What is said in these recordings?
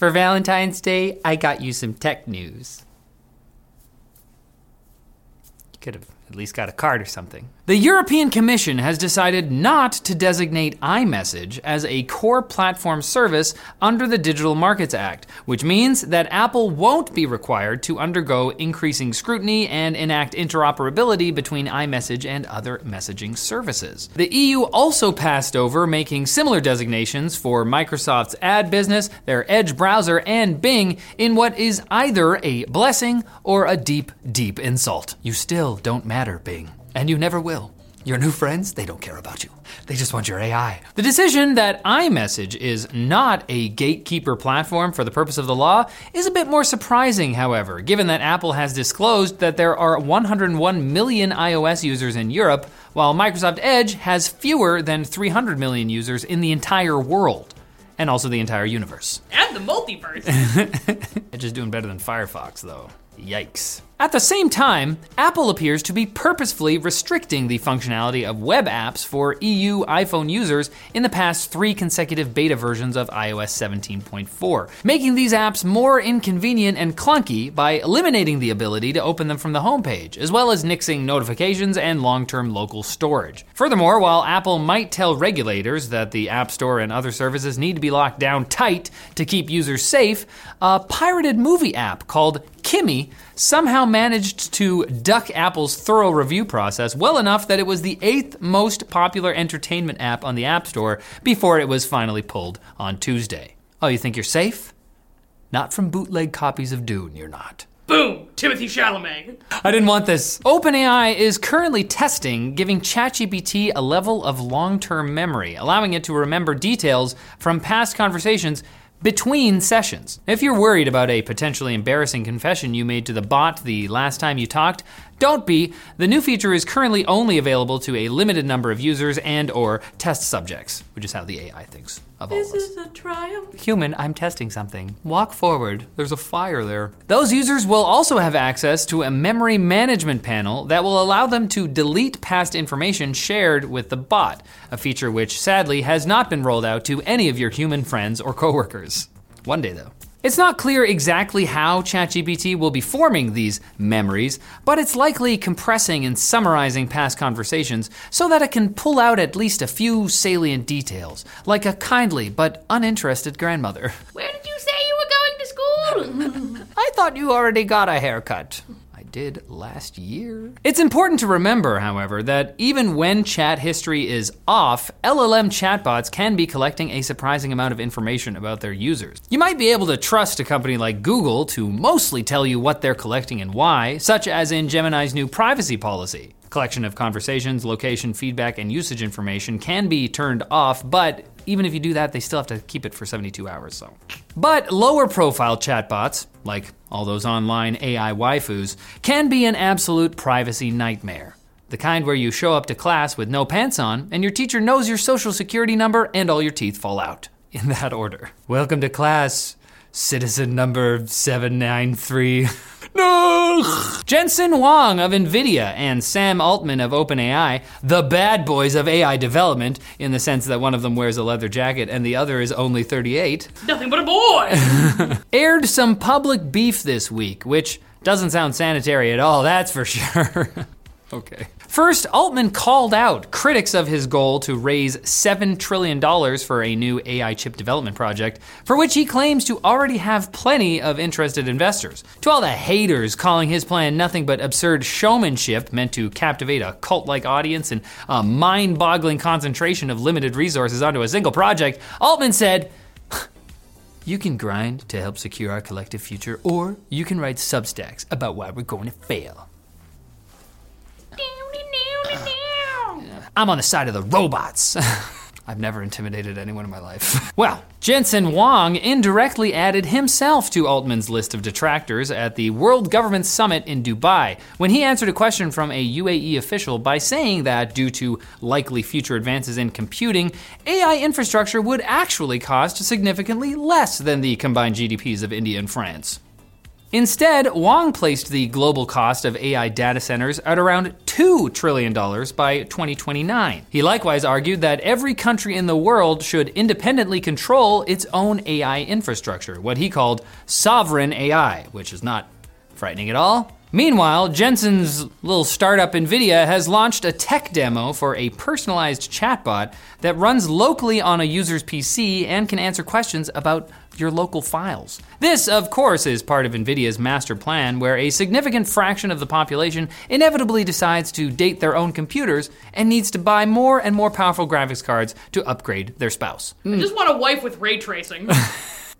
For Valentine's Day, I got you some tech news. You could have at least got a card or something. The European Commission has decided not to designate iMessage as a core platform service under the Digital Markets Act, which means that Apple won't be required to undergo increasing scrutiny and enact interoperability between iMessage and other messaging services. The EU also passed over making similar designations for Microsoft's ad business, their Edge browser, and Bing in what is either a blessing or a deep, deep insult. You still don't matter, Bing. And you never will. Your new friends, they don't care about you. They just want your AI. The decision that iMessage is not a gatekeeper platform for the purpose of the law is a bit more surprising, however, given that Apple has disclosed that there are 101 million iOS users in Europe, while Microsoft Edge has fewer than 300 million users in the entire world. And also the entire universe. And the multiverse. Edge is doing better than Firefox, though. Yikes. At the same time, Apple appears to be purposefully restricting the functionality of web apps for EU iPhone users in the past three consecutive beta versions of iOS 17.4, making these apps more inconvenient and clunky by eliminating the ability to open them from the homepage, as well as nixing notifications and long term local storage. Furthermore, while Apple might tell regulators that the App Store and other services need to be locked down tight to keep users safe, a pirated movie app called Kimi somehow managed to duck Apple's thorough review process well enough that it was the eighth most popular entertainment app on the App Store before it was finally pulled on Tuesday. Oh, you think you're safe? Not from bootleg copies of Dune, you're not. Boom! Timothée Chalamet. I didn't want this. OpenAI is currently testing giving ChatGPT a level of long term memory, allowing it to remember details from past conversations between sessions. If you're worried about a potentially embarrassing confession you made to the bot the last time you talked, don't be. The new feature is currently only available to a limited number of users and or test subjects, which is how the AI thinks of all This of us. is a triumph. Human, I'm testing something. Walk forward. There's a fire there. Those users will also have access to a memory management panel that will allow them to delete past information shared with the bot, a feature which sadly has not been rolled out to any of your human friends or coworkers. One day though. It's not clear exactly how ChatGPT will be forming these memories, but it's likely compressing and summarizing past conversations so that it can pull out at least a few salient details, like a kindly but uninterested grandmother. Where did you say you were going to school? I thought you already got a haircut. Did last year. It's important to remember, however, that even when chat history is off, LLM chatbots can be collecting a surprising amount of information about their users. You might be able to trust a company like Google to mostly tell you what they're collecting and why, such as in Gemini's new privacy policy. Collection of conversations, location, feedback, and usage information can be turned off, but even if you do that, they still have to keep it for 72 hours, so. But lower profile chatbots, like all those online AI waifus, can be an absolute privacy nightmare. The kind where you show up to class with no pants on, and your teacher knows your social security number and all your teeth fall out. In that order. Welcome to class, citizen number 793. no! Jensen Huang of NVIDIA and Sam Altman of OpenAI, the bad boys of AI development, in the sense that one of them wears a leather jacket and the other is only 38, Nothing but a boy. aired some public beef this week, which doesn't sound sanitary at all, that's for sure. okay. First, Altman called out critics of his goal to raise $7 trillion for a new AI chip development project, for which he claims to already have plenty of interested investors. To all the haters calling his plan nothing but absurd showmanship meant to captivate a cult like audience and a mind boggling concentration of limited resources onto a single project, Altman said, you can grind to help secure our collective future, or you can write substacks about why we're going to fail. I'm on the side of the robots. I've never intimidated anyone in my life. well, Jensen Huang indirectly added himself to Altman's list of detractors at the World Government Summit in Dubai when he answered a question from a UAE official by saying that due to likely future advances in computing, AI infrastructure would actually cost significantly less than the combined GDPs of India and France. Instead, Huang placed the global cost of AI data centers at around $2 trillion by 2029. He likewise argued that every country in the world should independently control its own AI infrastructure, what he called sovereign AI, which is not frightening at all. Meanwhile, Jensen's little startup NVIDIA has launched a tech demo for a personalized chatbot that runs locally on a user's PC and can answer questions about your local files. This, of course, is part of NVIDIA's master plan where a significant fraction of the population inevitably decides to date their own computers and needs to buy more and more powerful graphics cards to upgrade their spouse. I just want a wife with ray tracing.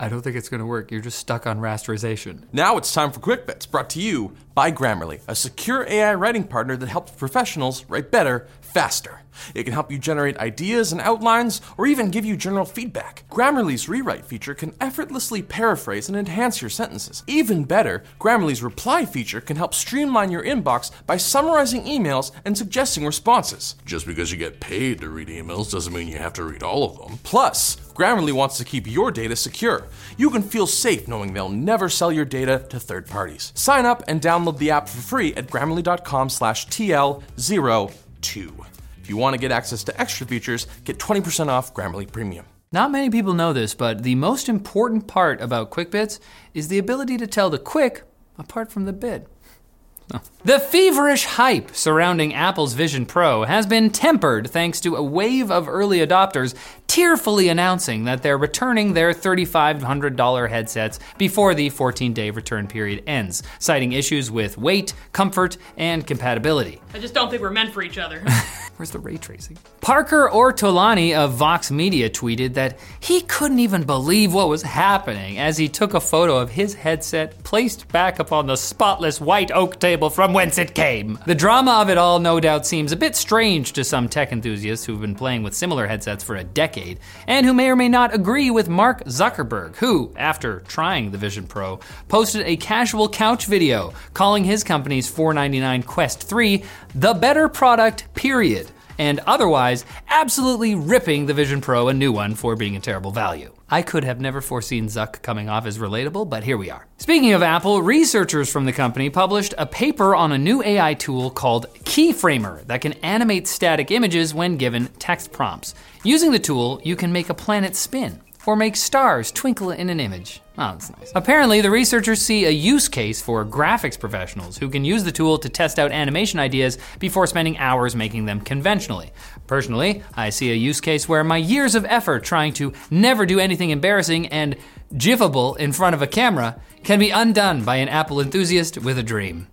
I don't think it's gonna work. You're just stuck on rasterization. Now it's time for Quick Bits, brought to you by Grammarly, a secure AI writing partner that helps professionals write better, faster. It can help you generate ideas and outlines, or even give you general feedback. Grammarly's rewrite feature can effortlessly paraphrase and enhance your sentences. Even better, Grammarly's reply feature can help streamline your inbox by summarizing emails and suggesting responses. Just because you get paid to read emails doesn't mean you have to read all of them. Plus, Grammarly wants to keep your data secure. You can feel safe knowing they'll never sell your data to third parties. Sign up and download the app for free at grammarly.com slash TL02. If you want to get access to extra features, get 20% off Grammarly Premium. Not many people know this, but the most important part about QuickBits is the ability to tell the quick apart from the The feverish hype surrounding Apple's Vision Pro has been tempered thanks to a wave of early adopters tearfully announcing that they're returning their $3,500 headsets before the 14 day return period ends, citing issues with weight, comfort, and compatibility. I just don't think we're meant for each other. Where's the ray tracing? Parker Ortolani of Vox Media tweeted that he couldn't even believe what was happening as he took a photo of his headset placed back upon the spotless white oak table from whence it came. The drama of it all no doubt seems a bit strange to some tech enthusiasts who've been playing with similar headsets for a decade and who may or may not agree with Mark Zuckerberg, who, after trying the Vision Pro, posted a casual couch video calling his company's 499 Quest 3 the better product, period and otherwise absolutely ripping the Vision Pro a new one for being a terrible value. I could have never foreseen Zuck coming off as relatable, but here we are. Speaking of Apple, researchers from the company published a paper on a new AI tool called Keyframer that can animate static images when given text prompts. Using the tool, you can make a planet spin or make stars twinkle in an image. Oh, that's nice. Apparently, the researchers see a use case for graphics professionals who can use the tool to test out animation ideas before spending hours making them conventionally. Personally, I see a use case where my years of effort trying to never do anything embarrassing and jiffable in front of a camera can be undone by an Apple enthusiast with a dream.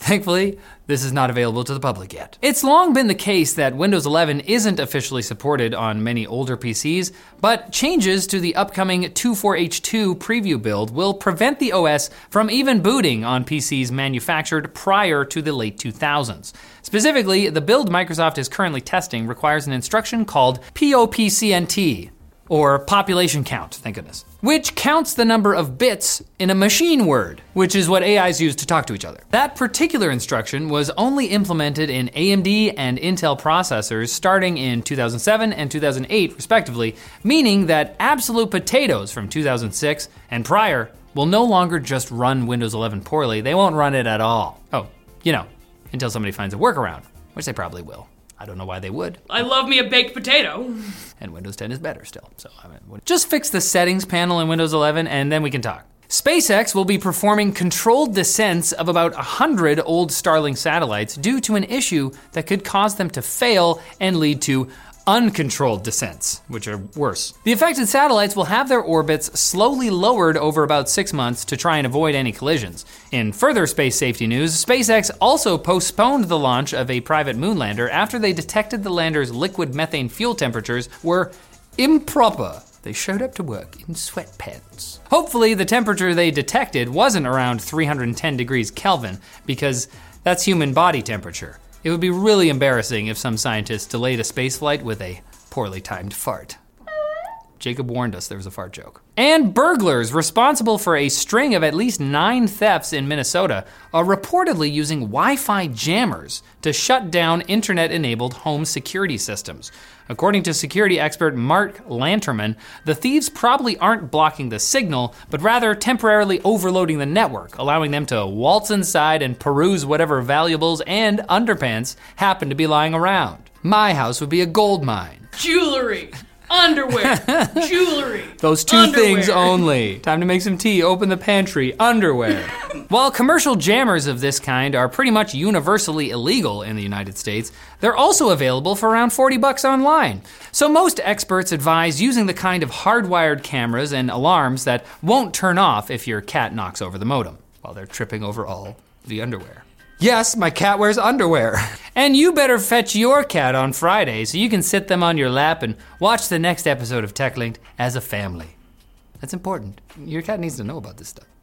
Thankfully, this is not available to the public yet. It's long been the case that Windows 11 isn't officially supported on many older PCs, but changes to the upcoming 24H2 preview build will prevent the OS from even booting on PCs manufactured prior to the late 2000s. Specifically, the build Microsoft is currently testing requires an instruction called POPCNT, or population count, thank goodness, which counts the number of bits in a machine word, which is what AIs use to talk to each other. That particular instruction was only implemented in AMD and Intel processors starting in 2007 and 2008, respectively, meaning that absolute potatoes from 2006 and prior will no longer just run Windows 11 poorly, they won't run it at all. Oh, you know, until somebody finds a workaround, which they probably will. I don't know why they would. I love me a baked potato. And Windows 10 is better still. So I mean, just fix the settings panel in Windows 11 and then we can talk. SpaceX will be performing controlled descents of about 100 old Starlink satellites due to an issue that could cause them to fail and lead to uncontrolled descents, which are worse. The affected satellites will have their orbits slowly lowered over about six months to try and avoid any collisions. In further space safety news, SpaceX also postponed the launch of a private moon lander after they detected the lander's liquid methane fuel temperatures were improper. They showed up to work in sweatpants. Hopefully, the temperature they detected wasn't around 310 degrees Kelvin, because that's human body temperature. It would be really embarrassing if some scientist delayed a spaceflight with a poorly timed fart. Jacob warned us there was a fart joke. And burglars responsible for a string of at least nine thefts in Minnesota are reportedly using Wi Fi jammers to shut down internet enabled home security systems. According to security expert Mark Lanterman, the thieves probably aren't blocking the signal, but rather temporarily overloading the network, allowing them to waltz inside and peruse whatever valuables and underpants happen to be lying around. My house would be a gold mine. Jewelry. Underwear. Jewelry. Those two underwear. things only. Time to make some tea, open the pantry, underwear. While commercial jammers of this kind are pretty much universally illegal in the United States, they're also available for around 40 bucks online. So most experts advise using the kind of hardwired cameras and alarms that won't turn off if your cat knocks over the modem while they're tripping over all the underwear. Yes, my cat wears underwear. And you better fetch your cat on Friday so you can sit them on your lap and watch the next episode of TechLinked as a family. That's important. Your cat needs to know about this stuff.